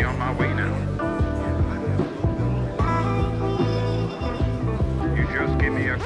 be on my way now. You just give me a.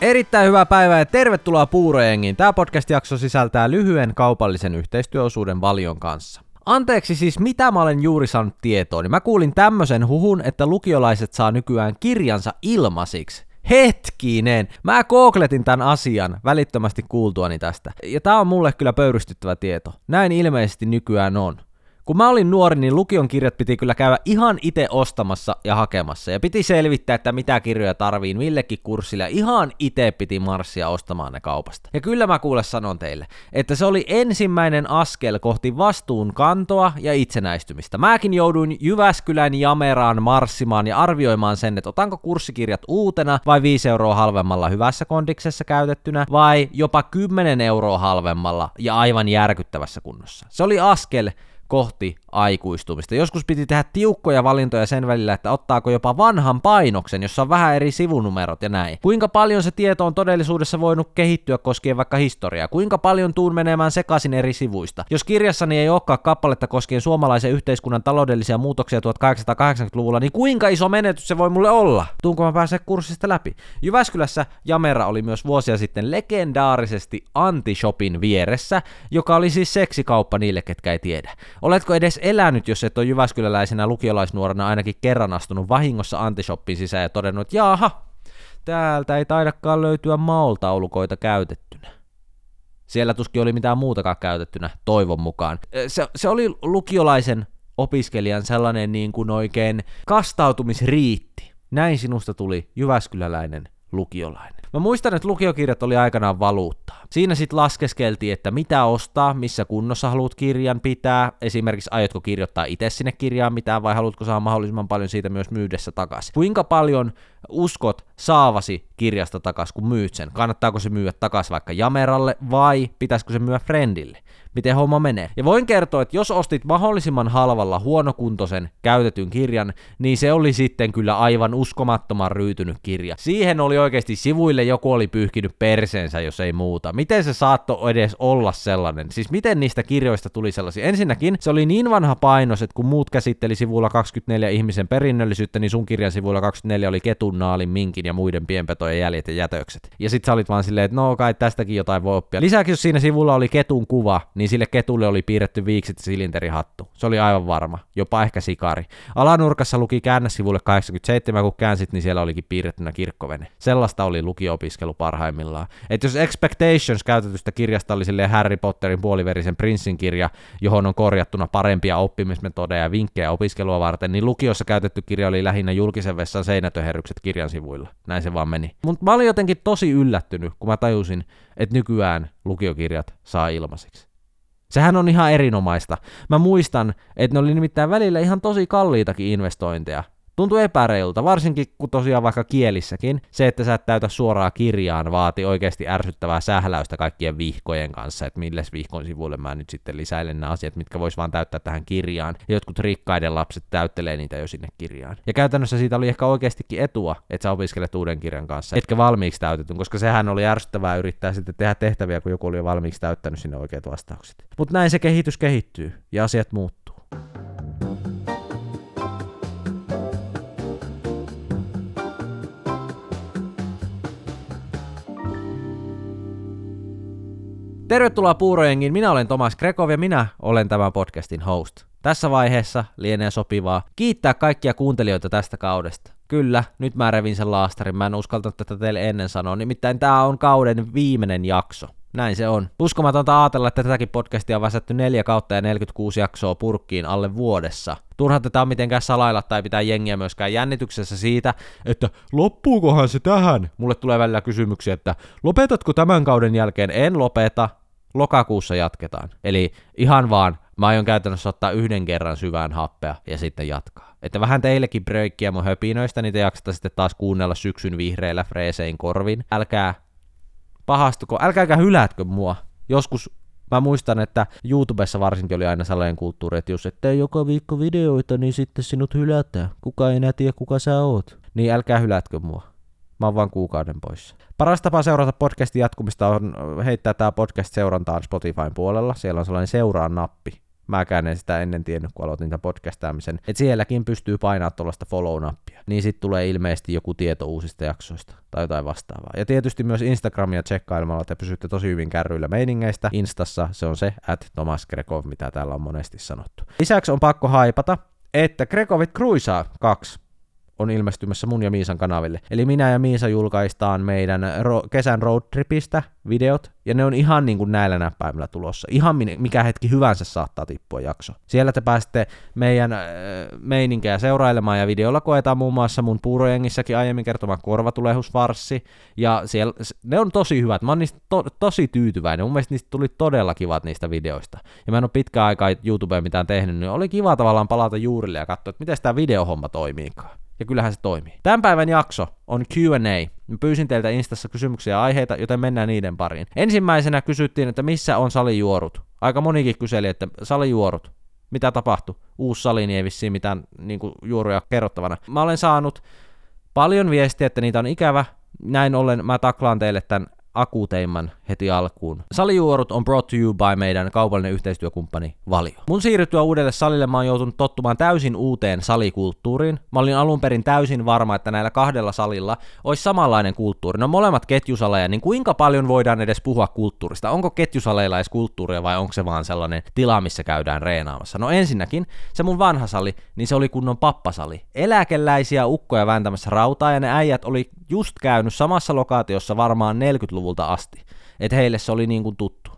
Erittäin hyvää päivää ja tervetuloa Puurojengiin. Tämä podcast-jakso sisältää lyhyen kaupallisen yhteistyöosuuden Valion kanssa. Anteeksi siis, mitä mä olen juuri saanut tietoon, niin mä kuulin tämmöisen huhun, että lukiolaiset saa nykyään kirjansa ilmasiksi. Hetkinen! Mä googletin tämän asian välittömästi kuultuani tästä. Ja tää on mulle kyllä pöyristyttävä tieto. Näin ilmeisesti nykyään on. Kun mä olin nuori, niin lukion kirjat piti kyllä käydä ihan itse ostamassa ja hakemassa. Ja piti selvittää, että mitä kirjoja tarviin millekin kurssille. Ihan itse piti marssia ostamaan ne kaupasta. Ja kyllä mä kuule sanon teille, että se oli ensimmäinen askel kohti vastuunkantoa ja itsenäistymistä. Mäkin jouduin Jyväskylän Jameraan marssimaan ja arvioimaan sen, että otanko kurssikirjat uutena vai 5 euroa halvemmalla hyvässä kondiksessa käytettynä vai jopa 10 euroa halvemmalla ja aivan järkyttävässä kunnossa. Se oli askel kohti aikuistumista. Joskus piti tehdä tiukkoja valintoja sen välillä, että ottaako jopa vanhan painoksen, jossa on vähän eri sivunumerot ja näin. Kuinka paljon se tieto on todellisuudessa voinut kehittyä koskien vaikka historiaa? Kuinka paljon tuun menemään sekaisin eri sivuista? Jos kirjassani ei olekaan kappaletta koskien suomalaisen yhteiskunnan taloudellisia muutoksia 1880-luvulla, niin kuinka iso menetys se voi mulle olla? Tuunko mä pääsee kurssista läpi? Jyväskylässä Jamera oli myös vuosia sitten legendaarisesti Antishopin vieressä, joka oli siis seksikauppa niille, ketkä ei tiedä. Oletko edes elänyt, jos et ole Jyväskyläläisenä lukiolaisnuorena ainakin kerran astunut vahingossa Antishopin sisään ja todennut, että jaaha, täältä ei taidakaan löytyä maultaulukoita käytettynä. Siellä tuskin oli mitään muutakaan käytettynä, toivon mukaan. Se, se oli lukiolaisen opiskelijan sellainen niin kuin oikein kastautumisriitti. Näin sinusta tuli Jyväskyläläinen lukiolainen. Mä muistan, että lukiokirjat oli aikanaan valuuttaa. Siinä sitten laskeskeltiin, että mitä ostaa, missä kunnossa haluat kirjan pitää, esimerkiksi aiotko kirjoittaa itse sinne kirjaan mitään vai haluatko saada mahdollisimman paljon siitä myös myydessä takaisin. Kuinka paljon uskot saavasi kirjasta takaisin, kun myyt sen? Kannattaako se myyä takaisin vaikka Jameralle vai pitäisikö se myyä Friendille? miten homma menee. Ja voin kertoa, että jos ostit mahdollisimman halvalla huonokuntoisen käytetyn kirjan, niin se oli sitten kyllä aivan uskomattoman ryytynyt kirja. Siihen oli oikeasti sivuille joku oli pyyhkinyt perseensä, jos ei muuta. Miten se saattoi edes olla sellainen? Siis miten niistä kirjoista tuli sellaisia? Ensinnäkin se oli niin vanha painos, että kun muut käsitteli sivulla 24 ihmisen perinnöllisyyttä, niin sun kirjan sivulla 24 oli ketun, naalin, minkin ja muiden pienpetojen jäljet ja jätökset. Ja sit sä olit vaan silleen, että no kai tästäkin jotain voi oppia. Lisäksi jos siinä sivulla oli ketun kuva, niin sille ketulle oli piirretty viikset ja silinterihattu. Se oli aivan varma, jopa ehkä sikari. Alanurkassa luki sivulle 87, kun käänsit, niin siellä olikin piirrettynä kirkkovene. Sellaista oli lukio-opiskelu parhaimmillaan. Et jos Expectations käytetystä kirjasta oli silleen Harry Potterin puoliverisen prinssin kirja, johon on korjattuna parempia oppimismetodeja ja vinkkejä opiskelua varten, niin lukiossa käytetty kirja oli lähinnä julkisen vessan seinätöherrykset kirjan sivuilla. Näin se vaan meni. Mutta mä olin jotenkin tosi yllättynyt, kun mä tajusin, että nykyään lukiokirjat saa ilmaiseksi. Sehän on ihan erinomaista. Mä muistan, että ne oli nimittäin välillä ihan tosi kalliitakin investointeja. Tuntuu epäreilta, varsinkin kun tosiaan vaikka kielissäkin, se, että sä et täytä suoraa kirjaan, vaati oikeasti ärsyttävää sähläystä kaikkien vihkojen kanssa, että milles vihkon sivuille mä nyt sitten lisäilen nämä asiat, mitkä vois vaan täyttää tähän kirjaan. Ja jotkut rikkaiden lapset täyttelee niitä jo sinne kirjaan. Ja käytännössä siitä oli ehkä oikeastikin etua, että sä opiskelet uuden kirjan kanssa, etkä valmiiksi täytetyn, koska sehän oli ärsyttävää yrittää sitten tehdä tehtäviä, kun joku oli jo valmiiksi täyttänyt sinne oikeat vastaukset. Mutta näin se kehitys kehittyy ja asiat muuttuu. Tervetuloa Puurojengiin, minä olen Tomas Grekov ja minä olen tämän podcastin host. Tässä vaiheessa lienee sopivaa kiittää kaikkia kuuntelijoita tästä kaudesta. Kyllä, nyt mä revin sen laastarin, mä en uskaltanut tätä teille ennen sanoa, nimittäin tämä on kauden viimeinen jakso. Näin se on. Uskomatonta ajatella, että tätäkin podcastia on väsätty 4 kautta ja 46 jaksoa purkkiin alle vuodessa. Turha tätä on mitenkään salailla tai pitää jengiä myöskään jännityksessä siitä, että loppuukohan se tähän? Mulle tulee välillä kysymyksiä, että lopetatko tämän kauden jälkeen? En lopeta, lokakuussa jatketaan. Eli ihan vaan, mä aion käytännössä ottaa yhden kerran syvään happea ja sitten jatkaa. Että vähän teillekin breikkiä mun höpinöistä, te jaksatte sitten taas kuunnella syksyn vihreillä freesein korvin. Älkää pahastuko, älkääkä hylätkö mua. Joskus Mä muistan, että YouTubessa varsinkin oli aina sellainen kulttuuri, että jos et tee joka viikko videoita, niin sitten sinut hylätään. Kuka ei enää tiedä, kuka sä oot. Niin älkää hylätkö mua. Mä oon vaan kuukauden poissa. Paras tapa seurata podcastin jatkumista on heittää tämä podcast seurantaan Spotifyn puolella. Siellä on sellainen seuraan nappi. Mäkään en sitä ennen tiennyt, kun aloitin tämän podcastaamisen. Että sielläkin pystyy painamaan tuollaista follow-nappia. Niin sitten tulee ilmeisesti joku tieto uusista jaksoista tai jotain vastaavaa. Ja tietysti myös Instagramia tsekkailemalla te pysytte tosi hyvin kärryillä meiningeistä. Instassa se on se, at Tomas Grekov, mitä täällä on monesti sanottu. Lisäksi on pakko haipata, että Grekovit Cruisaa 2 on ilmestymässä mun ja Miisan kanaville. Eli minä ja Miisa julkaistaan meidän ro- kesän roadtripistä videot, ja ne on ihan niin kuin näillä näppäimillä tulossa. Ihan mikä hetki hyvänsä saattaa tippua jakso. Siellä te pääsette meidän äh, meininkejä seurailemaan, ja videolla koetaan muun muassa mun puurojengissäkin aiemmin kertoma korvatulehusvarssi, ja siellä, ne on tosi hyvät. Mä oon niistä to- tosi tyytyväinen. Mun mielestä niistä tuli todella kivat niistä videoista. Ja mä en ole pitkään aikaa YouTubeen mitään tehnyt, niin oli kiva tavallaan palata juurille ja katsoa, että miten tämä videohomma toimiikaan ja kyllähän se toimii. Tämän päivän jakso on Q&A. Mä pyysin teiltä Instassa kysymyksiä ja aiheita, joten mennään niiden pariin. Ensimmäisenä kysyttiin, että missä on salijuorut. Aika monikin kyseli, että salijuorut, mitä tapahtui? Uusi sali, niin ei vissiin mitään niin kuin, juoruja kerrottavana. Mä olen saanut paljon viestiä, että niitä on ikävä. Näin ollen mä taklaan teille tämän akuuteimman heti alkuun. Salijuorut on brought to you by meidän kaupallinen yhteistyökumppani Valio. Mun siirryttyä uudelle salille mä oon joutunut tottumaan täysin uuteen salikulttuuriin. Mä olin alun perin täysin varma, että näillä kahdella salilla olisi samanlainen kulttuuri. No molemmat ketjusaleja, niin kuinka paljon voidaan edes puhua kulttuurista? Onko ketjusaleilla edes kulttuuria vai onko se vaan sellainen tila, missä käydään reenaamassa? No ensinnäkin, se mun vanha sali, niin se oli kunnon pappasali. Eläkeläisiä ukkoja vääntämässä rautaa ja ne äijät oli just käynyt samassa lokaatiossa varmaan 40-luvulta asti että heille se oli niin kuin tuttu.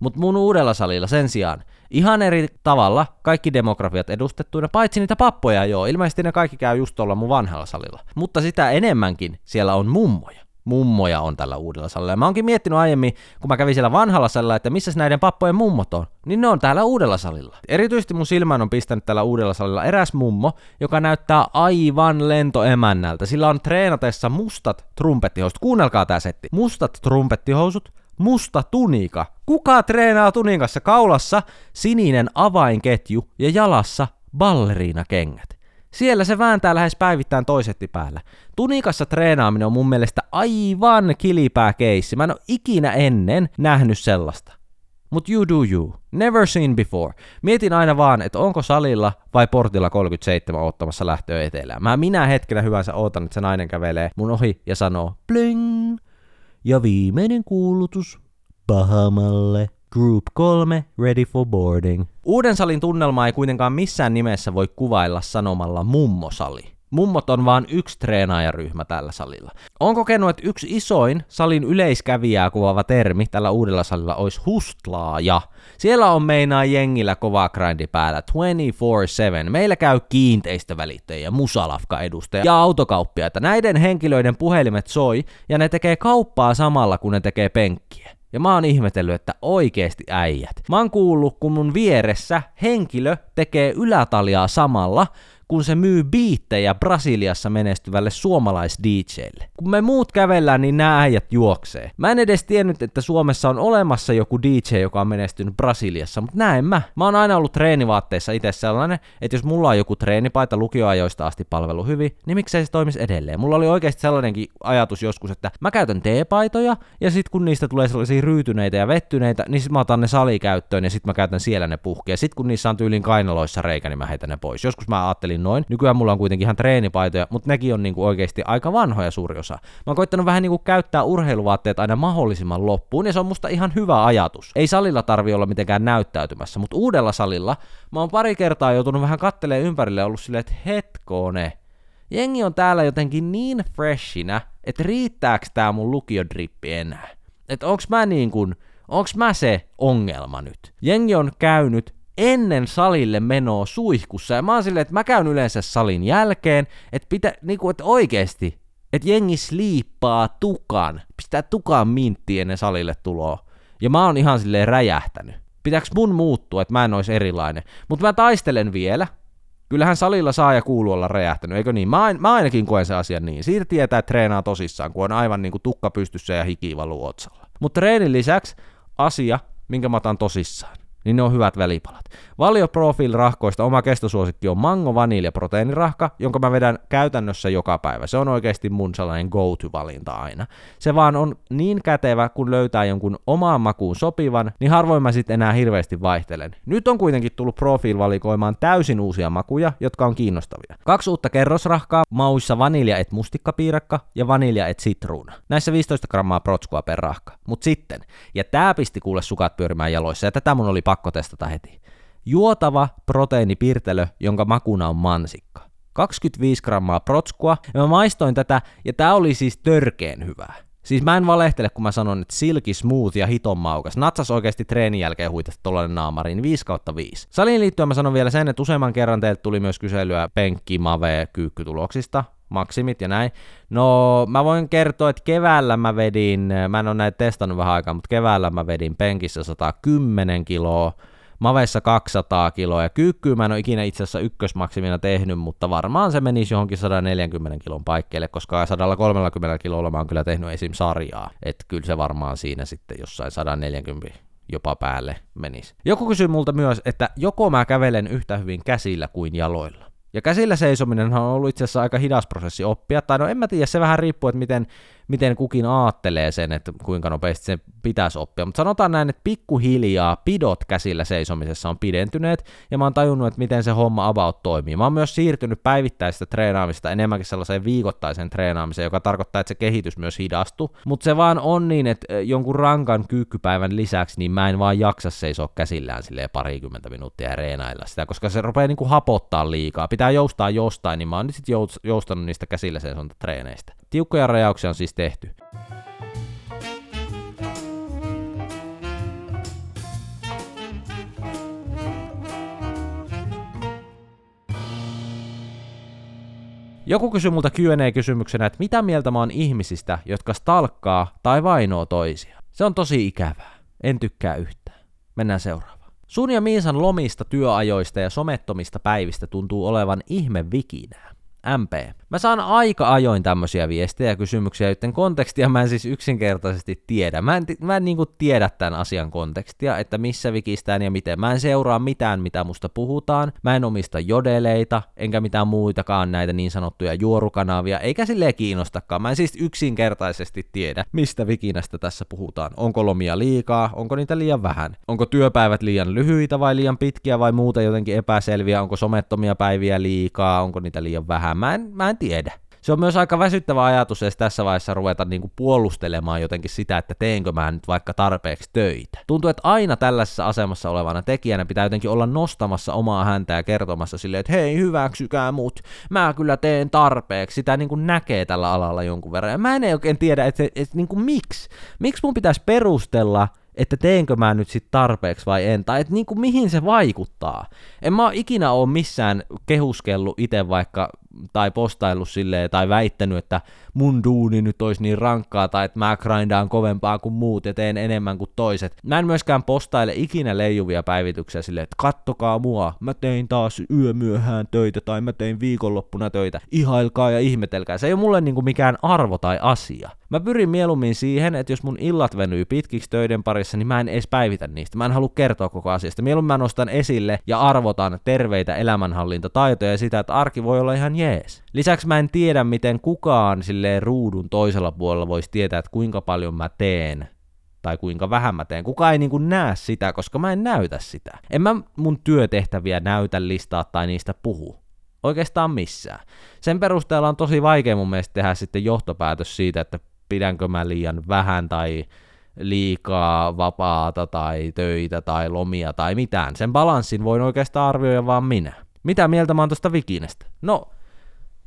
Mutta mun uudella salilla sen sijaan ihan eri tavalla kaikki demografiat edustettuina, paitsi niitä pappoja joo, ilmeisesti ne kaikki käy just tuolla mun vanhalla salilla. Mutta sitä enemmänkin siellä on mummoja. Mummoja on tällä uudella salilla. Ja mä oonkin miettinyt aiemmin, kun mä kävin siellä vanhalla salilla, että missä näiden pappojen mummot on, niin ne on täällä uudella salilla. Erityisesti mun silmään on pistänyt tällä uudella salilla eräs mummo, joka näyttää aivan lentoemännältä. Sillä on treenatessa mustat trumpettihousut. Kuunnelkaa tää setti. Mustat trumpettihousut, musta tunika. Kuka treenaa tunikassa kaulassa, sininen avainketju ja jalassa balleriinakengät. Siellä se vääntää lähes päivittäin toisetti päällä. Tunikassa treenaaminen on mun mielestä aivan kilipää keissi. Mä en ole ikinä ennen nähnyt sellaista. Mut you do you. Never seen before. Mietin aina vaan, että onko salilla vai portilla 37 ottamassa lähtöä etelään. Mä minä hetkenä hyvänsä ootan, että se nainen kävelee mun ohi ja sanoo bling. Ja viimeinen kuulutus Bahamalle. Group 3, ready for boarding. Uuden salin tunnelmaa ei kuitenkaan missään nimessä voi kuvailla sanomalla mummosali. Mummot on vain yksi treenaajaryhmä tällä salilla. On kokenut, että yksi isoin salin yleiskävijää kuvaava termi tällä uudella salilla olisi hustlaaja. Siellä on meinaa jengillä kova grindi päällä 24-7. Meillä käy kiinteistövälittäjiä, musalafka-edustajia ja autokauppiaita. Näiden henkilöiden puhelimet soi ja ne tekee kauppaa samalla kun ne tekee penkkiä. Ja mä oon ihmetellyt, että oikeesti äijät. Mä oon kuullut, kun mun vieressä henkilö tekee ylätaljaa samalla, kun se myy biittejä Brasiliassa menestyvälle suomalais-DJlle. Kun me muut kävellään, niin nämä äijät juoksee. Mä en edes tiennyt, että Suomessa on olemassa joku DJ, joka on menestynyt Brasiliassa, mutta näen mä. Mä oon aina ollut treenivaatteissa itse sellainen, että jos mulla on joku treenipaita lukioajoista asti palvelu hyvin, niin miksei se toimisi edelleen. Mulla oli oikeasti sellainenkin ajatus joskus, että mä käytän T-paitoja, ja sit kun niistä tulee sellaisia ryytyneitä ja vettyneitä, niin sit mä otan ne salikäyttöön, ja sit mä käytän siellä ne puhkia. Sit kun niissä on tyylin kainaloissa reikä, niin mä heitän ne pois. Joskus mä ajattelin teen noin. Nykyään mulla on kuitenkin ihan treenipaitoja, mutta nekin on niinku oikeasti aika vanhoja suuri osa. Mä oon koittanut vähän niinku käyttää urheiluvaatteet aina mahdollisimman loppuun, ja se on musta ihan hyvä ajatus. Ei salilla tarvi olla mitenkään näyttäytymässä, mutta uudella salilla mä oon pari kertaa joutunut vähän kattelee ympärille ollut silleen, että hetkoone, jengi on täällä jotenkin niin freshinä, että riittääks tää mun lukiodrippi enää? Että onks mä niin kuin, onks mä se ongelma nyt? Jengi on käynyt ennen salille menoa suihkussa. Ja mä oon silleen, että mä käyn yleensä salin jälkeen, että, pitä, niinku, että oikeesti, että jengi sliippaa tukan, pistää tukan minttiin ennen salille tuloa. Ja mä oon ihan silleen räjähtänyt. Pitääks mun muuttua, että mä en ois erilainen? Mutta mä taistelen vielä. Kyllähän salilla saa ja kuuluu olla räjähtänyt, eikö niin? Mä, mä ainakin koen se asian niin. Siitä tietää, että treenaa tosissaan, kun on aivan niinku tukka pystyssä ja hiki valuu otsalla. Mutta treenin lisäksi asia, minkä mä otan tosissaan niin ne on hyvät välipalat. Valio Profil rahkoista oma kestosuosikki on mango vanilja proteiinirahka, jonka mä vedän käytännössä joka päivä. Se on oikeasti mun sellainen go-to-valinta aina. Se vaan on niin kätevä, kun löytää jonkun omaan makuun sopivan, niin harvoin mä sitten enää hirveästi vaihtelen. Nyt on kuitenkin tullut Profil valikoimaan täysin uusia makuja, jotka on kiinnostavia. Kaksi uutta kerrosrahkaa, mauissa vanilja et mustikkapiirakka ja vanilja et sitruuna. Näissä 15 grammaa protskua per rahka. Mut sitten, ja tää pisti kuule sukat pyörimään jaloissa, ja tätä mun oli pakko testata heti. Juotava proteiinipirtelö, jonka makuna on mansikka. 25 grammaa protskua, ja mä maistoin tätä, ja tää oli siis törkeen hyvää. Siis mä en valehtele, kun mä sanon, että silki smooth ja hiton maukas. Natsas oikeasti treenin jälkeen huitasta tollanen naamariin 5 kautta 5. Saliin liittyen mä sanon vielä sen, että useamman kerran teiltä tuli myös kyselyä penkki, mave, kyykkytuloksista maksimit ja näin. No mä voin kertoa, että keväällä mä vedin, mä en ole näitä testannut vähän aikaa, mutta keväällä mä vedin penkissä 110 kiloa, Maveissa 200 kiloa ja kyykkyä mä en ole ikinä itse asiassa ykkösmaksimina tehnyt, mutta varmaan se menisi johonkin 140 kilon paikkeille, koska 130 kilolla mä oon kyllä tehnyt esim. sarjaa, että kyllä se varmaan siinä sitten jossain 140 jopa päälle menisi. Joku kysyy multa myös, että joko mä kävelen yhtä hyvin käsillä kuin jaloilla. Ja käsillä seisominen on ollut itse asiassa aika hidas prosessi oppia, tai no en mä tiedä, se vähän riippuu, että miten miten kukin aattelee sen, että kuinka nopeasti se pitäisi oppia. Mutta sanotaan näin, että pikkuhiljaa pidot käsillä seisomisessa on pidentyneet, ja mä oon tajunnut, että miten se homma about toimii. Mä oon myös siirtynyt päivittäisestä treenaamista enemmänkin sellaiseen viikoittaiseen treenaamiseen, joka tarkoittaa, että se kehitys myös hidastuu. Mutta se vaan on niin, että jonkun rankan kyykkypäivän lisäksi, niin mä en vaan jaksa seisoa käsillään silleen parikymmentä minuuttia ja reenailla sitä, koska se rupeaa niinku hapottaa liikaa. Pitää joustaa jostain, niin mä oon nyt sit joustanut niistä käsillä seisonta treeneistä. Tiukkoja rajauksia on siis tehty. Joku kysyi multa Q&A-kysymyksenä, että mitä mieltä mä oon ihmisistä, jotka stalkkaa tai vainoo toisia. Se on tosi ikävää. En tykkää yhtään. Mennään seuraavaan. Sun ja Miisan lomista, työajoista ja somettomista päivistä tuntuu olevan ihme vikinää. MP. Mä saan aika ajoin tämmöisiä viestejä ja kysymyksiä, joiden kontekstia mä en siis yksinkertaisesti tiedä. Mä en, mä en niinku tiedä tämän asian kontekstia, että missä vikistään ja miten. Mä en seuraa mitään, mitä musta puhutaan. Mä en omista jodeleita, enkä mitään muitakaan näitä niin sanottuja juorukanavia, eikä silleen kiinnostakaan. Mä en siis yksinkertaisesti tiedä, mistä vikinästä tässä puhutaan. Onko lomia liikaa, onko niitä liian vähän? Onko työpäivät liian lyhyitä vai liian pitkiä vai muuta jotenkin epäselviä? Onko somettomia päiviä liikaa, onko niitä liian vähän? Mä en, mä en tiedä. Se on myös aika väsyttävä ajatus edes tässä vaiheessa ruveta niinku puolustelemaan jotenkin sitä, että teenkö mä nyt vaikka tarpeeksi töitä. Tuntuu, että aina tällaisessa asemassa olevana tekijänä pitää jotenkin olla nostamassa omaa häntä ja kertomassa silleen, että hei hyväksykää mut, mä kyllä teen tarpeeksi. Sitä niinku näkee tällä alalla jonkun verran. Ja mä en oikein tiedä, että, että, että niinku miksi. Miksi mun pitäisi perustella että teenkö mä nyt sit tarpeeksi vai en, tai että niinku mihin se vaikuttaa. En mä ikinä ole missään kehuskellut itse vaikka tai postaillut silleen, tai väittänyt, että mun duuni nyt olisi niin rankkaa, tai että mä grindaan kovempaa kuin muut ja teen enemmän kuin toiset. Mä en myöskään postaile ikinä leijuvia päivityksiä silleen, että kattokaa mua, mä tein taas yömyöhään töitä, tai mä tein viikonloppuna töitä, ihailkaa ja ihmetelkää. Se ei ole mulle niinku mikään arvo tai asia. Mä pyrin mieluummin siihen, että jos mun illat venyy pitkiksi töiden parissa, niin mä en edes päivitä niistä. Mä en halua kertoa koko asiasta. Mieluummin mä nostan esille ja arvotan terveitä elämänhallintataitoja ja sitä, että arki voi olla ihan jees. Lisäksi mä en tiedä, miten kukaan silleen ruudun toisella puolella voisi tietää, että kuinka paljon mä teen tai kuinka vähän mä teen. Kuka ei niinku näe sitä, koska mä en näytä sitä. En mä mun työtehtäviä näytä listaa tai niistä puhu. Oikeastaan missään. Sen perusteella on tosi vaikea mun mielestä tehdä sitten johtopäätös siitä, että pidänkö mä liian vähän tai liikaa vapaata tai töitä tai lomia tai mitään. Sen balanssin voin oikeastaan arvioida vaan minä. Mitä mieltä mä oon tosta Vikinestä? No,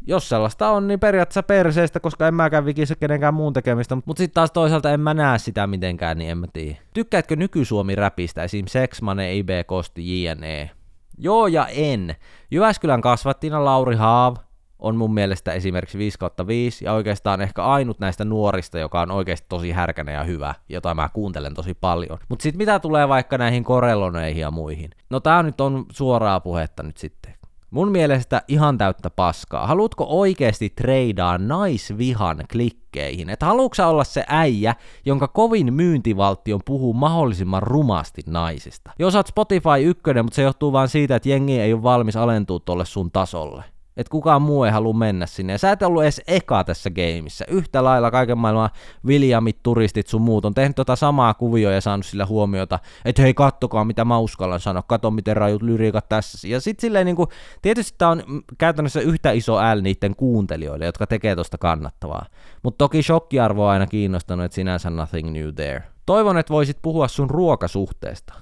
jos sellaista on, niin periaatteessa perseestä, koska en mäkään vikissä kenenkään muun tekemistä, mutta sitten taas toisaalta en mä näe sitä mitenkään, niin en mä tiedä. Tykkäätkö nyky-Suomi-räpistä, esim. Sexmane, IB, Kosti, JNE? Joo ja en. Jyväskylän kasvattina Lauri Haav, on mun mielestä esimerkiksi 5 kautta 5, ja oikeastaan ehkä ainut näistä nuorista, joka on oikeasti tosi härkänen ja hyvä, jota mä kuuntelen tosi paljon. Mutta sitten mitä tulee vaikka näihin koreloneihin ja muihin? No tää nyt on suoraa puhetta nyt sitten. Mun mielestä ihan täyttä paskaa. Haluatko oikeasti treidaa naisvihan klikkeihin? Että haluatko olla se äijä, jonka kovin myyntivaltion puhuu mahdollisimman rumasti naisista? Jos oot Spotify ykkönen, mutta se johtuu vain siitä, että jengi ei ole valmis alentua tolle sun tasolle. Että kukaan muu ei halua mennä sinne. Ja sä et ollut edes eka tässä gameissa. Yhtä lailla kaiken maailman Williamit, turistit sun muut on tehnyt tota samaa kuvioa ja saanut sillä huomiota, että hei kattokaa mitä mä uskallan sanoa, kato miten rajut lyriikat tässä. Ja sit silleen niinku, tietysti tää on käytännössä yhtä iso L niiden kuuntelijoille, jotka tekee tosta kannattavaa. Mutta toki shokkiarvo on aina kiinnostanut, että sinänsä nothing new there. Toivon, että voisit puhua sun ruokasuhteesta.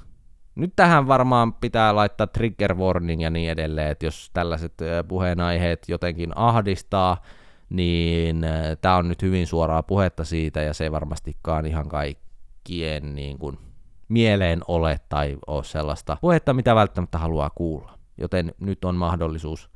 Nyt tähän varmaan pitää laittaa trigger warning ja niin edelleen, että jos tällaiset puheenaiheet jotenkin ahdistaa, niin tämä on nyt hyvin suoraa puhetta siitä ja se ei varmastikaan ihan kaikkien niin kuin, mieleen ole tai ole sellaista puhetta, mitä välttämättä haluaa kuulla. Joten nyt on mahdollisuus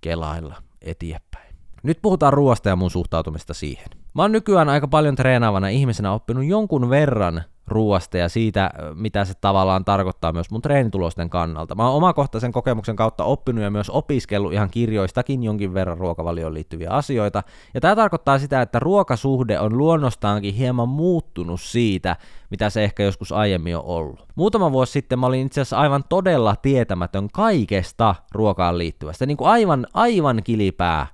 kelailla eteenpäin. Nyt puhutaan ruoasta ja mun suhtautumista siihen. Mä oon nykyään aika paljon treenaavana ihmisenä oppinut jonkun verran ruoasta ja siitä, mitä se tavallaan tarkoittaa myös mun treenitulosten kannalta. Mä oon omakohtaisen kokemuksen kautta oppinut ja myös opiskellut ihan kirjoistakin jonkin verran ruokavalioon liittyviä asioita. Ja tämä tarkoittaa sitä, että ruokasuhde on luonnostaankin hieman muuttunut siitä, mitä se ehkä joskus aiemmin on ollut. Muutama vuosi sitten mä olin itse asiassa aivan todella tietämätön kaikesta ruokaan liittyvästä, niin kuin aivan, aivan kilipää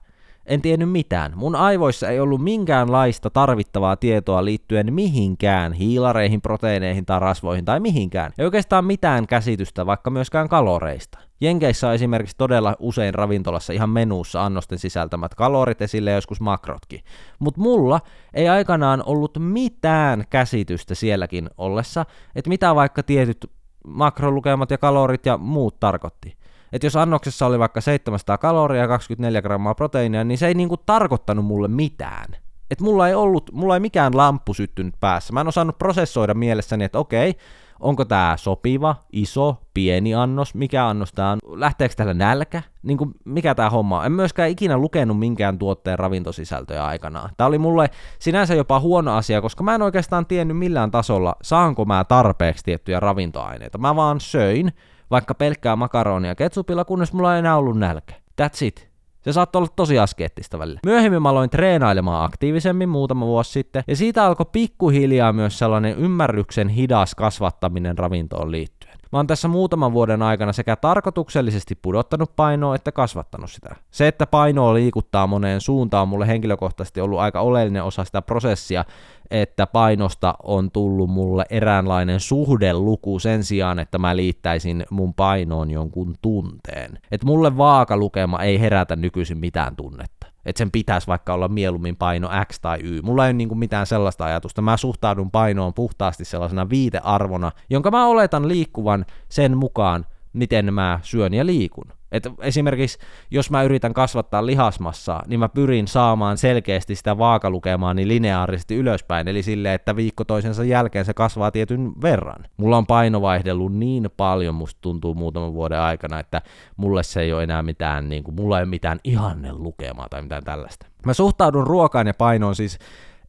en tiennyt mitään. Mun aivoissa ei ollut minkäänlaista tarvittavaa tietoa liittyen mihinkään, hiilareihin, proteiineihin tai rasvoihin tai mihinkään. Ei oikeastaan mitään käsitystä vaikka myöskään kaloreista. Jenkeissä on esimerkiksi todella usein ravintolassa ihan menuussa annosten sisältämät kalorit esille joskus makrotkin. Mutta mulla ei aikanaan ollut mitään käsitystä sielläkin ollessa, että mitä vaikka tietyt makrolukemat ja kalorit ja muut tarkoitti että jos annoksessa oli vaikka 700 kaloria ja 24 grammaa proteiinia, niin se ei niinku tarkoittanut mulle mitään. Että mulla ei ollut, mulla ei mikään lamppu syttynyt päässä. Mä en osannut prosessoida mielessäni, että okei, onko tämä sopiva, iso, pieni annos, mikä annos tämä on, lähteekö tällä nälkä, niin kuin, mikä tämä homma on. En myöskään ikinä lukenut minkään tuotteen ravintosisältöjä aikanaan. Tämä oli mulle sinänsä jopa huono asia, koska mä en oikeastaan tiennyt millään tasolla, saanko mä tarpeeksi tiettyjä ravintoaineita. Mä vaan söin, vaikka pelkkää makaronia ketsupilla, kunnes mulla ei enää ollut nälkä. That's it. Se saattoi olla tosi askeettista välillä. Myöhemmin mä aloin treenailemaan aktiivisemmin muutama vuosi sitten, ja siitä alkoi pikkuhiljaa myös sellainen ymmärryksen hidas kasvattaminen ravintoon liittyen. Mä oon tässä muutaman vuoden aikana sekä tarkoituksellisesti pudottanut painoa että kasvattanut sitä. Se, että painoa liikuttaa moneen suuntaan on mulle henkilökohtaisesti ollut aika oleellinen osa sitä prosessia, että painosta on tullut mulle eräänlainen suhdeluku sen sijaan, että mä liittäisin mun painoon jonkun tunteen. Että mulle vaakalukema ei herätä nykyisin mitään tunnetta. Että sen pitäisi vaikka olla mieluummin paino X tai Y. Mulla ei ole niinku mitään sellaista ajatusta. Mä suhtaudun painoon puhtaasti sellaisena viitearvona, jonka mä oletan liikkuvan sen mukaan, miten mä syön ja liikun. Et esimerkiksi jos mä yritän kasvattaa lihasmassaa, niin mä pyrin saamaan selkeästi sitä vaakalukemaa niin lineaarisesti ylöspäin, eli silleen, että viikko toisensa jälkeen se kasvaa tietyn verran. Mulla on paino vaihdellut niin paljon, musta tuntuu muutaman vuoden aikana, että mulle se ei ole enää mitään, niin kuin, mulla ei ole mitään ihanne lukemaa tai mitään tällaista. Mä suhtaudun ruokaan ja painoon siis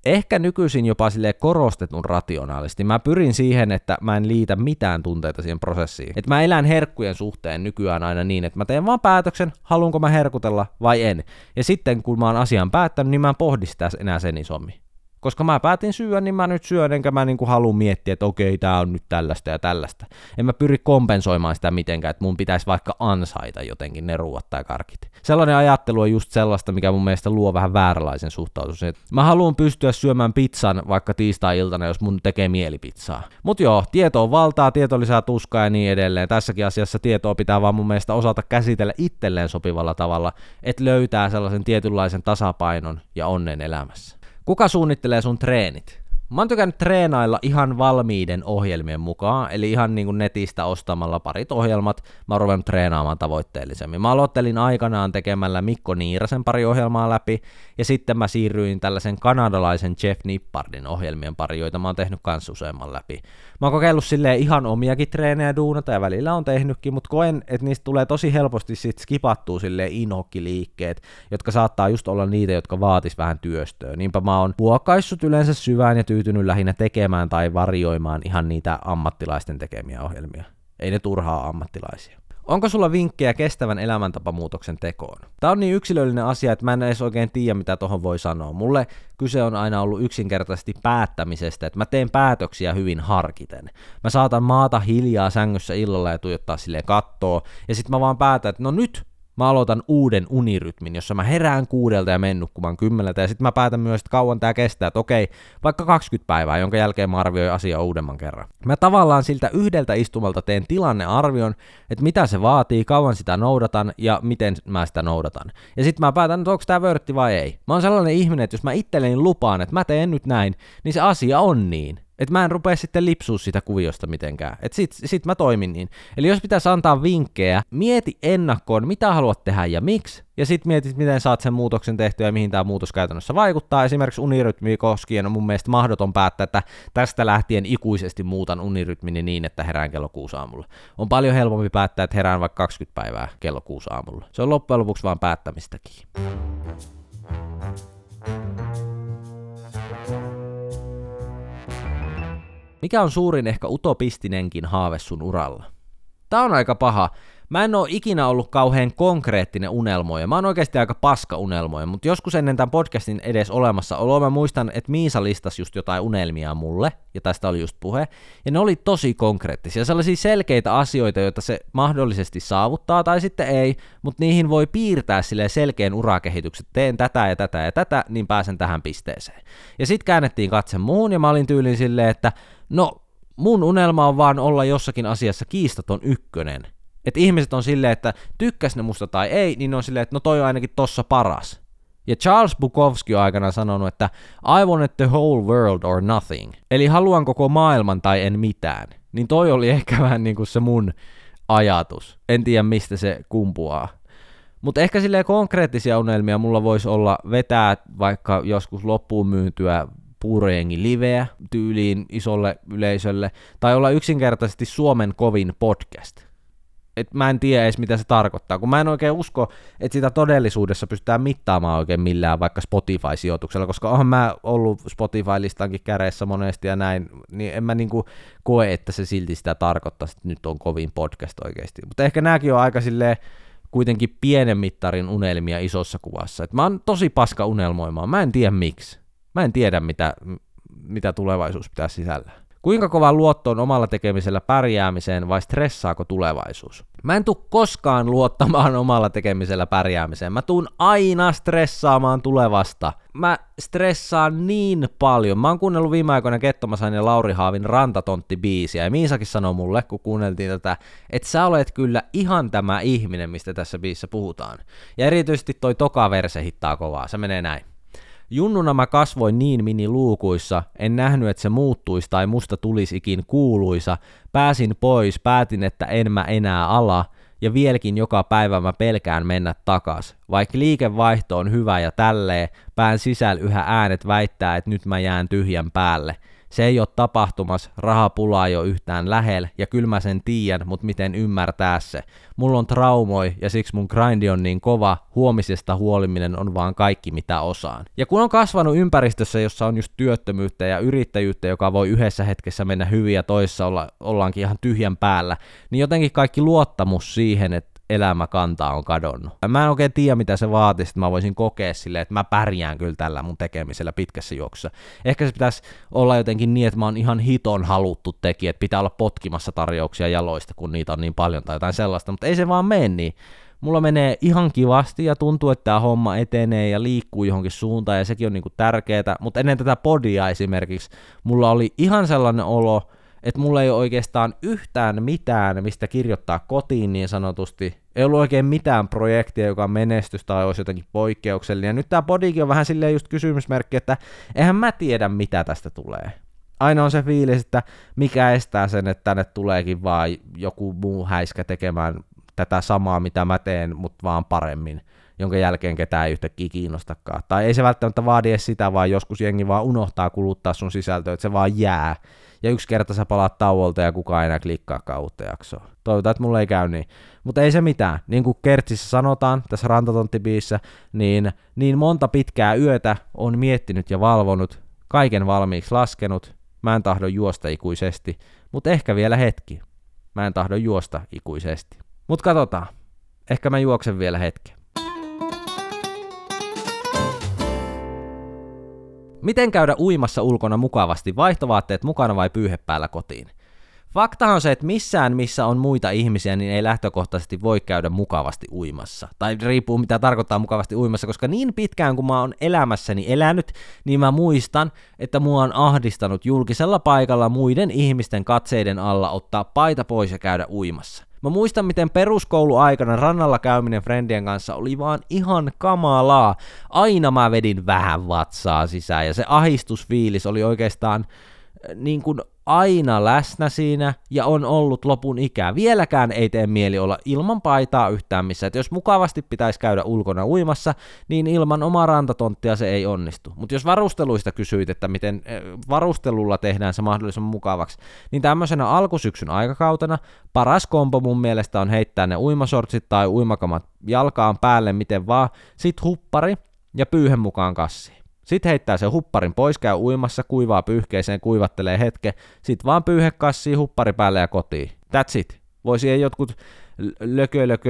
ehkä nykyisin jopa sille korostetun rationaalisti. Mä pyrin siihen, että mä en liitä mitään tunteita siihen prosessiin. Että mä elän herkkujen suhteen nykyään aina niin, että mä teen vaan päätöksen, haluanko mä herkutella vai en. Ja sitten kun mä oon asian päättänyt, niin mä en pohdi sitä enää sen isommin koska mä päätin syödä, niin mä nyt syön, enkä mä niinku halua miettiä, että okei, tää on nyt tällaista ja tällaista. En mä pyri kompensoimaan sitä mitenkään, että mun pitäisi vaikka ansaita jotenkin ne ruuat tai karkit. Sellainen ajattelu on just sellaista, mikä mun mielestä luo vähän vääränlaisen suhtautumisen. Mä haluan pystyä syömään pizzan vaikka tiistai-iltana, jos mun tekee mieli pizzaa. Mut joo, tieto on valtaa, tieto lisää tuskaa ja niin edelleen. Tässäkin asiassa tietoa pitää vaan mun mielestä osata käsitellä itselleen sopivalla tavalla, että löytää sellaisen tietynlaisen tasapainon ja onnen elämässä. Kuka suunnittelee sun treenit? Mä oon tykännyt treenailla ihan valmiiden ohjelmien mukaan, eli ihan niin kuin netistä ostamalla parit ohjelmat, mä oon ruvennut treenaamaan tavoitteellisemmin. Mä aloittelin aikanaan tekemällä Mikko Niirasen pari ohjelmaa läpi, ja sitten mä siirryin tällaisen kanadalaisen Jeff Nippardin ohjelmien pari, joita mä oon tehnyt kans useamman läpi. Mä oon kokeillut silleen ihan omiakin treenejä duunata, ja välillä on tehnytkin, mutta koen, että niistä tulee tosi helposti sit skipattua silleen inhokkiliikkeet, jotka saattaa just olla niitä, jotka vaatis vähän työstöä. Niinpä mä oon huokaissut yleensä syvään ja tyytynyt lähinnä tekemään tai varjoimaan ihan niitä ammattilaisten tekemiä ohjelmia. Ei ne turhaa ammattilaisia. Onko sulla vinkkejä kestävän elämäntapamuutoksen tekoon? Tämä on niin yksilöllinen asia, että mä en edes oikein tiedä, mitä tuohon voi sanoa. Mulle kyse on aina ollut yksinkertaisesti päättämisestä, että mä teen päätöksiä hyvin harkiten. Mä saatan maata hiljaa sängyssä illalla ja tuijottaa silleen kattoo, ja sitten mä vaan päätän, että no nyt mä aloitan uuden unirytmin, jossa mä herään kuudelta ja menen nukkumaan kymmeneltä, ja sitten mä päätän myös, että kauan tämä kestää, että okei, vaikka 20 päivää, jonka jälkeen mä arvioin asiaa uudemman kerran. Mä tavallaan siltä yhdeltä istumalta teen tilannearvion, että mitä se vaatii, kauan sitä noudatan ja miten mä sitä noudatan. Ja sitten mä päätän, että onko tämä vörtti vai ei. Mä oon sellainen ihminen, että jos mä itselleni lupaan, että mä teen nyt näin, niin se asia on niin. Että mä en rupea sitten lipsua sitä kuviosta mitenkään. Että sit, sit mä toimin niin. Eli jos pitäisi antaa vinkkejä, mieti ennakkoon, mitä haluat tehdä ja miksi, ja sitten mietit, miten saat sen muutoksen tehtyä ja mihin tämä muutos käytännössä vaikuttaa. Esimerkiksi unirytmi koskien on mun mielestä mahdoton päättää, että tästä lähtien ikuisesti muutan unirytmini niin, että herään kello 6 aamulla. On paljon helpompi päättää, että herään vaikka 20 päivää kello 6 aamulla. Se on loppujen lopuksi vaan päättämistäkin. Mikä on suurin ehkä utopistinenkin haave sun uralla? Tää on aika paha. Mä en oo ikinä ollut kauhean konkreettinen unelmoja. Mä oon oikeasti aika paska unelmoja, mutta joskus ennen tämän podcastin edes olemassa oloa mä muistan, että Miisa listasi just jotain unelmia mulle, ja tästä oli just puhe, ja ne oli tosi konkreettisia, sellaisia selkeitä asioita, joita se mahdollisesti saavuttaa tai sitten ei, mutta niihin voi piirtää sille selkeän urakehityksen, teen tätä ja tätä ja tätä, niin pääsen tähän pisteeseen. Ja sitten käännettiin katse muun, ja mä olin tyylin silleen, että no mun unelma on vaan olla jossakin asiassa kiistaton ykkönen. Että ihmiset on silleen, että tykkäs ne musta tai ei, niin ne on silleen, että no toi on ainakin tossa paras. Ja Charles Bukowski on aikana sanonut, että I want the whole world or nothing. Eli haluan koko maailman tai en mitään. Niin toi oli ehkä vähän niin kuin se mun ajatus. En tiedä mistä se kumpuaa. Mutta ehkä silleen konkreettisia unelmia mulla voisi olla vetää vaikka joskus loppuun myyntyä puurojengi liveä tyyliin isolle yleisölle, tai olla yksinkertaisesti Suomen kovin podcast. Et mä en tiedä edes mitä se tarkoittaa, kun mä en oikein usko, että sitä todellisuudessa pystytään mittaamaan oikein millään vaikka Spotify-sijoituksella, koska onhan mä ollut Spotify-listankin käreissä monesti ja näin, niin en mä niinku koe, että se silti sitä tarkoittaa, että nyt on kovin podcast oikeasti. Mutta ehkä nämäkin on aika silleen kuitenkin pienen mittarin unelmia isossa kuvassa. Et mä oon tosi paska unelmoimaan, mä en tiedä miksi. Mä en tiedä, mitä, mitä tulevaisuus pitää sisällä. Kuinka kova luotto on omalla tekemisellä pärjäämiseen vai stressaako tulevaisuus? Mä en tuu koskaan luottamaan omalla tekemisellä pärjäämiseen. Mä tuun aina stressaamaan tulevasta. Mä stressaan niin paljon. Mä oon kuunnellut viime aikoina Kettomasain ja Lauri Haavin Rantatontti-biisiä, ja Miisakin sanoi mulle, kun kuunneltiin tätä, että sä olet kyllä ihan tämä ihminen, mistä tässä biisissä puhutaan. Ja erityisesti toi toka verse hittaa kovaa, se menee näin. Junnuna mä kasvoin niin mini-luukuissa, en nähnyt, että se muuttuisi tai musta tulisikin kuuluisa. Pääsin pois, päätin, että en mä enää ala, ja vieläkin joka päivä mä pelkään mennä takas. Vaikka liikevaihto on hyvä ja tälleen, pään sisällä yhä äänet väittää, että nyt mä jään tyhjän päälle. Se ei ole tapahtumas, rahapulaa ei ole yhtään lähellä, ja kyllä mä sen tiedän, mutta miten ymmärtää se. Mulla on traumoi, ja siksi mun grindi on niin kova, huomisesta huoliminen on vaan kaikki mitä osaan. Ja kun on kasvanut ympäristössä, jossa on just työttömyyttä ja yrittäjyyttä, joka voi yhdessä hetkessä mennä hyvin ja toisessa olla, ollaankin ihan tyhjän päällä, niin jotenkin kaikki luottamus siihen, että elämäkantaa on kadonnut. Mä en oikein tiedä, mitä se vaatii, että mä voisin kokea silleen, että mä pärjään kyllä tällä mun tekemisellä pitkässä juoksussa. Ehkä se pitäisi olla jotenkin niin, että mä oon ihan hiton haluttu tekijä, että pitää olla potkimassa tarjouksia jaloista, kun niitä on niin paljon tai jotain sellaista, mutta ei se vaan mene niin. Mulla menee ihan kivasti ja tuntuu, että tämä homma etenee ja liikkuu johonkin suuntaan ja sekin on niinku tärkeää, mutta ennen tätä podia esimerkiksi mulla oli ihan sellainen olo, että mulla ei ole oikeastaan yhtään mitään, mistä kirjoittaa kotiin niin sanotusti. Ei ollut oikein mitään projektia, joka on menestys tai olisi jotenkin poikkeuksellinen. Nyt tämä podikin on vähän silleen just kysymysmerkki, että eihän mä tiedä, mitä tästä tulee. Aina on se fiilis, että mikä estää sen, että tänne tuleekin vaan joku muu häiskä tekemään tätä samaa, mitä mä teen, mutta vaan paremmin jonka jälkeen ketään ei yhtäkkiä kiinnostakaan. Tai ei se välttämättä vaadi edes sitä, vaan joskus jengi vaan unohtaa kuluttaa sun sisältöä, että se vaan jää ja yksi kerta sä palaat tauolta ja kukaan ei enää klikkaakaan uutta jaksoa. Toivotaan, että mulle ei käy niin. Mutta ei se mitään. Niin kuin Kertsissä sanotaan tässä Rantatonttibiissä, niin, niin monta pitkää yötä on miettinyt ja valvonut, kaiken valmiiksi laskenut, mä en tahdo juosta ikuisesti, mutta ehkä vielä hetki. Mä en tahdo juosta ikuisesti. Mut katsotaan. Ehkä mä juoksen vielä hetken. Miten käydä uimassa ulkona mukavasti, vaihtovaatteet mukana vai pyyhe päällä kotiin? Fakta on se, että missään missä on muita ihmisiä, niin ei lähtökohtaisesti voi käydä mukavasti uimassa. Tai riippuu mitä tarkoittaa mukavasti uimassa, koska niin pitkään kuin mä oon elämässäni elänyt, niin mä muistan, että mua on ahdistanut julkisella paikalla muiden ihmisten katseiden alla ottaa paita pois ja käydä uimassa. Mä muistan, miten peruskouluaikana rannalla käyminen friendien kanssa oli vaan ihan kamalaa. Aina mä vedin vähän vatsaa sisään ja se ahistusfiilis oli oikeastaan äh, niin kuin aina läsnä siinä ja on ollut lopun ikää. Vieläkään ei tee mieli olla ilman paitaa yhtään missä. Et jos mukavasti pitäisi käydä ulkona uimassa, niin ilman omaa rantatonttia se ei onnistu. Mutta jos varusteluista kysyit, että miten eh, varustelulla tehdään se mahdollisimman mukavaksi, niin tämmöisenä alkusyksyn aikakautena paras kompo mun mielestä on heittää ne uimasortsit tai uimakamat jalkaan päälle miten vaan, sit huppari ja pyyhen mukaan kassiin. Sitten heittää se hupparin pois, käy uimassa, kuivaa pyyhkeeseen, kuivattelee hetke, sit vaan pyyhe kassiin, huppari päälle ja kotiin. That's it. Voisi jotkut lökö, lökö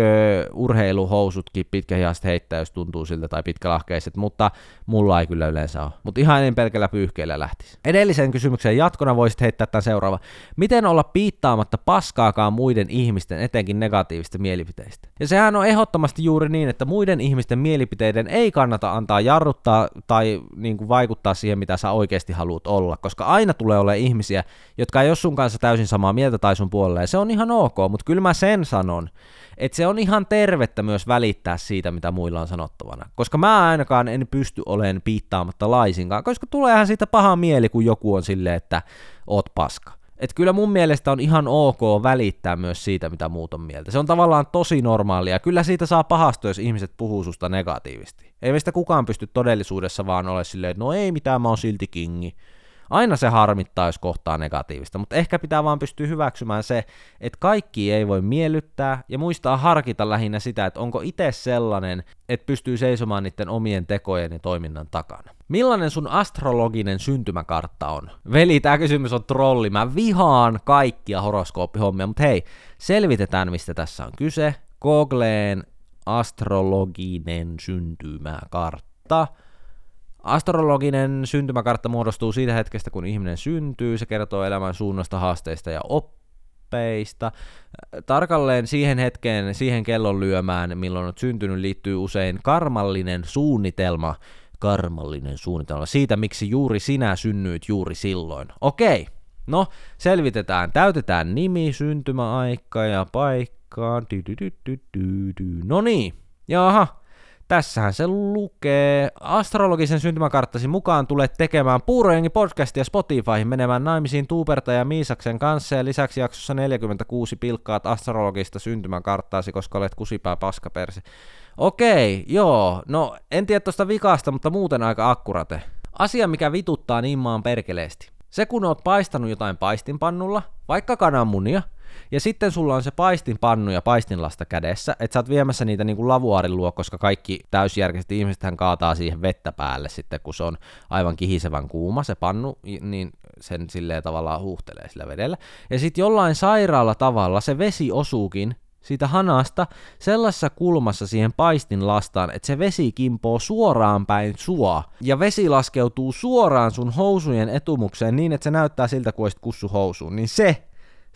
urheiluhousutkin pitkähiasta heittää, jos tuntuu siltä, tai pitkälahkeiset, mutta mulla ei kyllä yleensä ole. Mutta ihan en pelkällä pyyhkeellä lähtisi. Edellisen kysymyksen jatkona voisit heittää tämän seuraava. Miten olla piittaamatta paskaakaan muiden ihmisten, etenkin negatiivista mielipiteistä? Ja sehän on ehdottomasti juuri niin, että muiden ihmisten mielipiteiden ei kannata antaa jarruttaa tai niin kuin vaikuttaa siihen, mitä sä oikeasti haluat olla, koska aina tulee olemaan ihmisiä, jotka ei ole sun kanssa täysin samaa mieltä tai sun puolelle, ja se on ihan ok, mutta kyllä mä sen sanon, että se on ihan tervettä myös välittää siitä, mitä muilla on sanottavana. Koska mä ainakaan en pysty olemaan piittaamatta laisinkaan, koska tuleehan siitä paha mieli, kun joku on silleen, että oot paska. Et kyllä mun mielestä on ihan ok välittää myös siitä, mitä muut on mieltä. Se on tavallaan tosi normaalia. Kyllä siitä saa pahastua, jos ihmiset puhuu susta negatiivisesti. Ei meistä kukaan pysty todellisuudessa vaan ole silleen, että no ei mitään, mä oon silti kingi. Aina se harmittaa, jos kohtaa negatiivista, mutta ehkä pitää vaan pystyä hyväksymään se, että kaikki ei voi miellyttää ja muistaa harkita lähinnä sitä, että onko itse sellainen, että pystyy seisomaan niiden omien tekojen ja toiminnan takana. Millainen sun astrologinen syntymäkartta on? Veli, tämä kysymys on trolli. Mä vihaan kaikkia horoskooppihommia, mutta hei, selvitetään mistä tässä on kyse. Googleen astrologinen syntymäkartta. Astrologinen syntymäkartta muodostuu siitä hetkestä, kun ihminen syntyy. Se kertoo elämän suunnasta, haasteista ja oppeista. Tarkalleen siihen hetkeen, siihen kellon lyömään, milloin on syntynyt, liittyy usein karmallinen suunnitelma. Karmallinen suunnitelma siitä, miksi juuri sinä synnyit juuri silloin. Okei, no selvitetään. Täytetään nimi, syntymäaika ja paikka. No niin, jaha, Tässähän se lukee. Astrologisen syntymäkarttasi mukaan tulet tekemään Puurojengi podcastia Spotifyhin menemään naimisiin Tuuperta ja Miisaksen kanssa ja lisäksi jaksossa 46 pilkkaat astrologista syntymäkarttaasi, koska olet kusipää paskapersi. Okei, joo, no en tiedä tosta vikasta, mutta muuten aika akkurate. Asia, mikä vituttaa niin maan perkeleesti. Se kun oot paistanut jotain paistinpannulla, vaikka kananmunia, ja sitten sulla on se paistinpannu ja paistinlasta kädessä, että sä oot viemässä niitä niin kuin lavuaarin luo, koska kaikki täysjärkiset ihmiset hän kaataa siihen vettä päälle sitten, kun se on aivan kihisevän kuuma se pannu, niin sen silleen tavallaan huuhtelee sillä vedellä. Ja sitten jollain sairaalla tavalla se vesi osuukin siitä hanasta sellaisessa kulmassa siihen paistin lastaan, että se vesi kimpoo suoraan päin sua, ja vesi laskeutuu suoraan sun housujen etumukseen niin, että se näyttää siltä, kuin olisit kussu housuun, niin se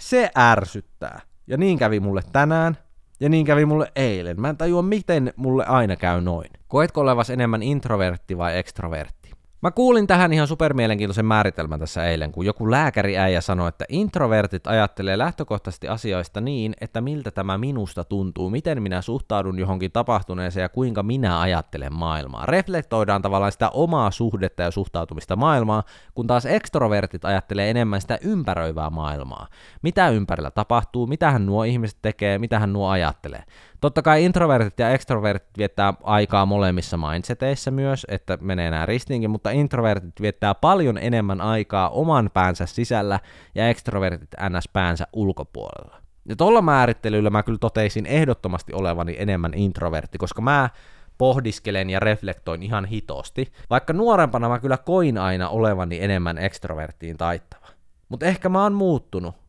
se ärsyttää. Ja niin kävi mulle tänään, ja niin kävi mulle eilen. Mä en tajua, miten mulle aina käy noin. Koetko olevas enemmän introvertti vai extrovertti? Mä kuulin tähän ihan supermielenkiintoisen määritelmän tässä eilen, kun joku lääkäriäijä sanoi, että introvertit ajattelee lähtökohtaisesti asioista niin, että miltä tämä minusta tuntuu, miten minä suhtaudun johonkin tapahtuneeseen ja kuinka minä ajattelen maailmaa. Reflektoidaan tavallaan sitä omaa suhdetta ja suhtautumista maailmaa, kun taas extrovertit ajattelee enemmän sitä ympäröivää maailmaa. Mitä ympärillä tapahtuu, mitä hän nuo ihmiset tekee, mitä hän nuo ajattelee. Totta kai introvertit ja extrovertit viettää aikaa molemmissa mindseteissä myös, että menee nämä ristiinkin, mutta introvertit viettää paljon enemmän aikaa oman päänsä sisällä ja extrovertit ns. päänsä ulkopuolella. Ja tuolla määrittelyllä mä kyllä toteisin ehdottomasti olevani enemmän introvertti, koska mä pohdiskelen ja reflektoin ihan hitosti, vaikka nuorempana mä kyllä koin aina olevani enemmän extroverttiin taittava. Mutta ehkä mä oon muuttunut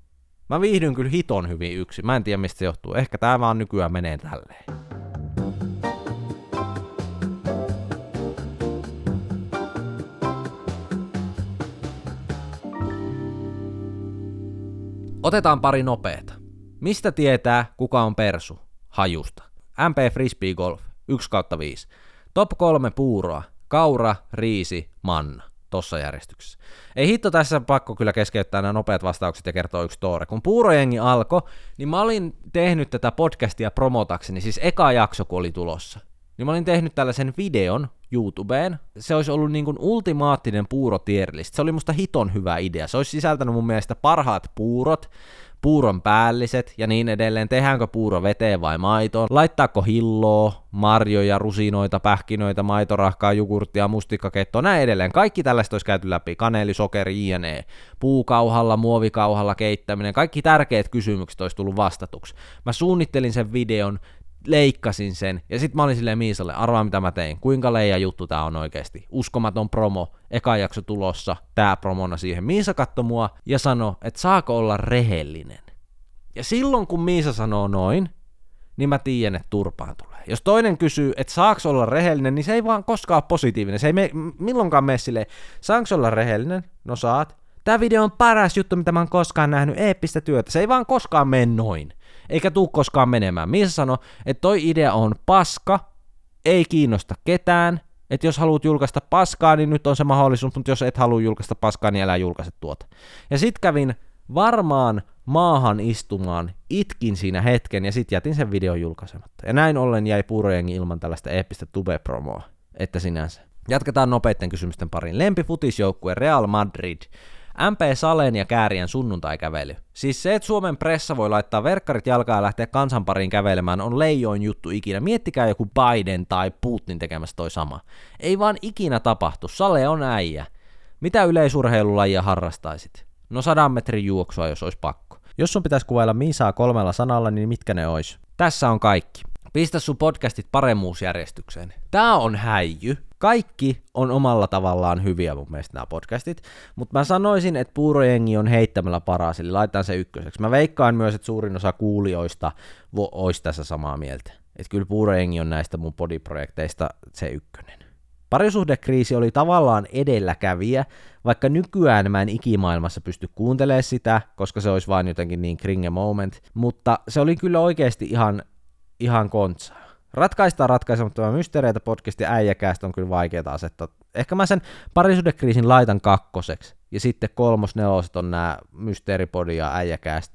Mä viihdyn kyllä hiton hyvin yksi. Mä en tiedä mistä se johtuu. Ehkä tää vaan nykyään menee tälleen. Otetaan pari nopeeta. Mistä tietää, kuka on persu? Hajusta. MP Frisbee Golf 1 kautta 5. Top 3 puuroa. Kaura, riisi, manna. Tossa järjestyksessä. Ei hitto tässä pakko kyllä keskeyttää nämä nopeat vastaukset ja kertoa yksi toore. Kun puurojengi alkoi, niin mä olin tehnyt tätä podcastia promotakseni, siis eka jakso kun oli tulossa. Niin mä olin tehnyt tällaisen videon YouTubeen. Se olisi ollut niin kuin ultimaattinen puuro Se oli musta hiton hyvä idea. Se olisi sisältänyt mun mielestä parhaat puurot, puuron päälliset ja niin edelleen, tehdäänkö puuro veteen vai maitoon, laittaako hilloa, marjoja, rusinoita, pähkinöitä, maitorahkaa, jogurttia, mustikkakettoa, näin edelleen. Kaikki tällaista olisi käyty läpi, kaneli, sokeri, jne. Puukauhalla, muovikauhalla keittäminen, kaikki tärkeät kysymykset olisi tullut vastatuksi. Mä suunnittelin sen videon, leikkasin sen, ja sitten mä olin silleen Miisalle, arvaa mitä mä tein, kuinka leija juttu tää on oikeasti. Uskomaton promo, eka jakso tulossa, tää promona siihen. Miisa katsoi mua ja sanoi, että saako olla rehellinen. Ja silloin kun Miisa sanoo noin, niin mä tiedän, että turpaan tulee. Jos toinen kysyy, että saako olla rehellinen, niin se ei vaan koskaan ole positiivinen. Se ei me, milloinkaan mene silleen, saanko olla rehellinen? No saat. Tämä video on paras juttu, mitä mä oon koskaan nähnyt, eeppistä työtä. Se ei vaan koskaan mene noin eikä tuu koskaan menemään. Missä sano, että toi idea on paska, ei kiinnosta ketään, että jos haluat julkaista paskaa, niin nyt on se mahdollisuus, mutta jos et halua julkaista paskaa, niin älä julkaise tuota. Ja sit kävin varmaan maahan istumaan, itkin siinä hetken ja sitten jätin sen videon julkaisematta. Ja näin ollen jäi puurojengi ilman tällaista eeppistä tube-promoa, että sinänsä. Jatketaan nopeiden kysymysten pariin. Lempifutisjoukkue Real Madrid MP Salen ja Käärien sunnuntaikävely. Siis se, että Suomen pressa voi laittaa verkkarit jalkaan ja lähteä kansanpariin kävelemään, on leijoin juttu ikinä. Miettikää joku Biden tai Putin tekemässä toi sama. Ei vaan ikinä tapahtu. Sale on äijä. Mitä yleisurheilulajia harrastaisit? No sadan metrin juoksua, jos olisi pakko. Jos sun pitäisi kuvailla Miisaa kolmella sanalla, niin mitkä ne olisi? Tässä on kaikki. Pistä sun podcastit paremmuusjärjestykseen. Tää on häijy. Kaikki on omalla tavallaan hyviä mun mielestä nämä podcastit, mutta mä sanoisin, että puurojengi on heittämällä paras, eli laitetaan se ykköseksi. Mä veikkaan myös, että suurin osa kuulijoista vo- olisi tässä samaa mieltä. Että kyllä puurojengi on näistä mun podiprojekteista se ykkönen. Parisuhdekriisi oli tavallaan edelläkävijä, vaikka nykyään mä en ikimaailmassa pysty kuuntelemaan sitä, koska se olisi vain jotenkin niin kringe moment, mutta se oli kyllä oikeasti ihan ihan kontsaa. Ratkaistaan ratkaisemattomia mysteereitä podcasti äijäkäästä on kyllä vaikeaa asettaa. Ehkä mä sen parisuudekriisin laitan kakkoseksi, ja sitten kolmos neloset on nämä mysteeripodi ja äijäkäästä.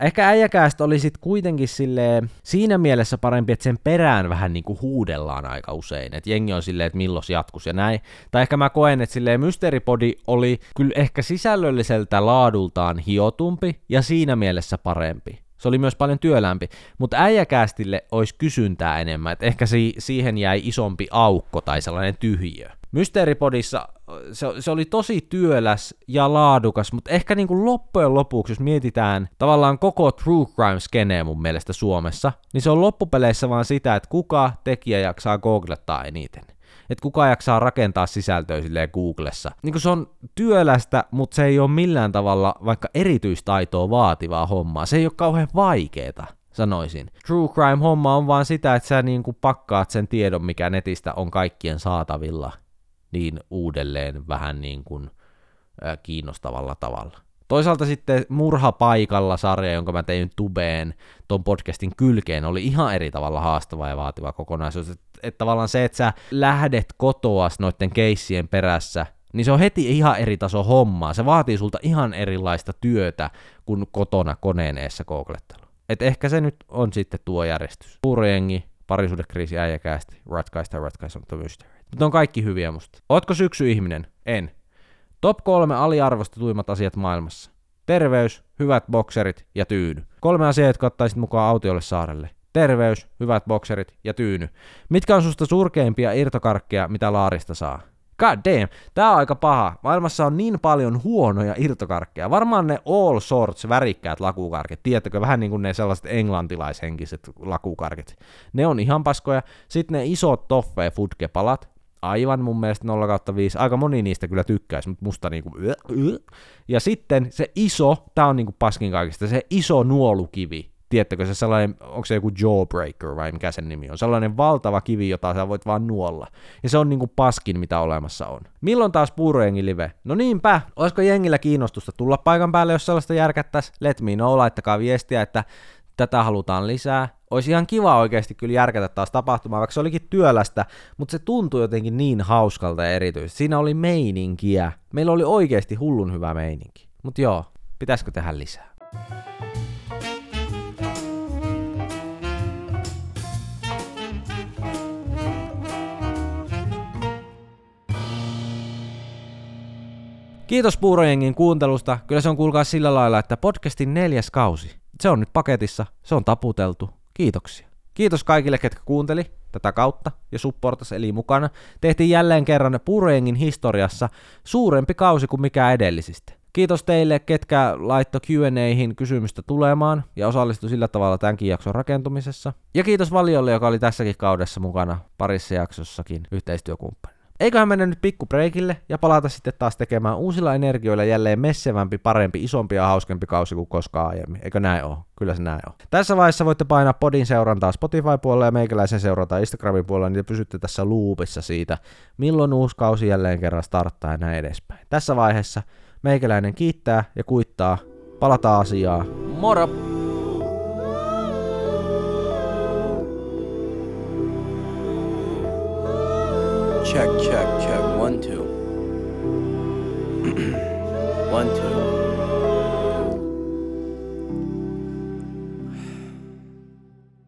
Ehkä äijäkäästä oli sitten kuitenkin sille siinä mielessä parempi, että sen perään vähän niinku huudellaan aika usein. Että jengi on silleen, että milloin jatkus ja näin. Tai ehkä mä koen, että silleen Mysteeripodi oli kyllä ehkä sisällölliseltä laadultaan hiotumpi ja siinä mielessä parempi. Se oli myös paljon työlämpi, mutta äijäkäästille olisi kysyntää enemmän, että ehkä si- siihen jäi isompi aukko tai sellainen tyhjiö. Mysteeripodissa se, se oli tosi työläs ja laadukas, mutta ehkä niin kuin loppujen lopuksi, jos mietitään tavallaan koko true crime skeneen mun mielestä Suomessa, niin se on loppupeleissä vaan sitä, että kuka tekijä jaksaa googlettaa eniten että kuka jaksaa rakentaa sisältöä silleen Googlessa. Niin kuin se on työlästä, mutta se ei ole millään tavalla vaikka erityistaitoa vaativaa hommaa. Se ei ole kauhean vaikeeta sanoisin. True crime-homma on vaan sitä, että sä niin kuin pakkaat sen tiedon, mikä netistä on kaikkien saatavilla, niin uudelleen vähän niin kuin äh, kiinnostavalla tavalla. Toisaalta sitten Murha paikalla sarja, jonka mä tein tubeen ton podcastin kylkeen, oli ihan eri tavalla haastava ja vaativa kokonaisuus. Että et tavallaan se, että sä lähdet kotoas noiden keissien perässä, niin se on heti ihan eri taso hommaa. Se vaatii sulta ihan erilaista työtä kuin kotona koneen eessä googlettelu. Et ehkä se nyt on sitten tuo järjestys. Puurojengi, parisuudekriisi, äijäkäästi, ratkaista ratkaisematta mysteeri. Mutta on kaikki hyviä musta. Ootko syksy ihminen? En. Top kolme aliarvostetuimmat asiat maailmassa. Terveys, hyvät bokserit ja tyyny. Kolme asiaa, jotka ottaisit mukaan autiolle saarelle. Terveys, hyvät bokserit ja tyyny. Mitkä on susta surkeimpia irtokarkkeja, mitä laarista saa? God damn, tää on aika paha. Maailmassa on niin paljon huonoja irtokarkkeja. Varmaan ne all sorts värikkäät lakukarkit, tiedättekö, vähän niin kuin ne sellaiset englantilaishenkiset lakukarkit. Ne on ihan paskoja. Sitten ne isot toffee fudgepalat, aivan mun mielestä 0 kautta 5. Aika moni niistä kyllä tykkäisi, mutta musta niinku... Ja sitten se iso, tää on niinku paskin kaikista, se iso nuolukivi. Tiedättekö se sellainen, onko se joku jawbreaker vai mikä sen nimi on? Sellainen valtava kivi, jota sä voit vaan nuolla. Ja se on niinku paskin, mitä olemassa on. Milloin taas puurojengi live? No niinpä, olisiko jengillä kiinnostusta tulla paikan päälle, jos sellaista järkättäisi? Let me know, laittakaa viestiä, että tätä halutaan lisää. Olisi ihan kiva oikeasti kyllä järkätä taas tapahtumaa, vaikka se olikin työlästä, mutta se tuntui jotenkin niin hauskalta ja erityisesti. Siinä oli meininkiä. Meillä oli oikeasti hullun hyvä meininki. Mutta joo, pitäisikö tehdä lisää? Kiitos Puurojengin kuuntelusta. Kyllä se on kuulkaa sillä lailla, että podcastin neljäs kausi. Se on nyt paketissa, se on taputeltu. Kiitoksia. Kiitos kaikille, ketkä kuunteli tätä kautta ja supportas eli mukana. Tehtiin jälleen kerran Puurojengin historiassa suurempi kausi kuin mikä edellisistä. Kiitos teille, ketkä laitto Q&Ahin kysymystä tulemaan ja osallistui sillä tavalla tämänkin jakson rakentumisessa. Ja kiitos Valiolle, joka oli tässäkin kaudessa mukana parissa jaksossakin yhteistyökumppani. Eiköhän mennä nyt pikku breikille ja palata sitten taas tekemään uusilla energioilla jälleen messevämpi, parempi, isompi ja hauskempi kausi kuin koskaan aiemmin. Eikö näin ole? Kyllä se näin on. Tässä vaiheessa voitte painaa podin seurantaa Spotify-puolella ja meikäläisen seurata Instagramin puolella, niin te pysytte tässä loopissa siitä, milloin uusi kausi jälleen kerran starttaa ja näin edespäin. Tässä vaiheessa meikäläinen kiittää ja kuittaa. Palataan asiaan. Moro! Check, check, check. One, two. One, two.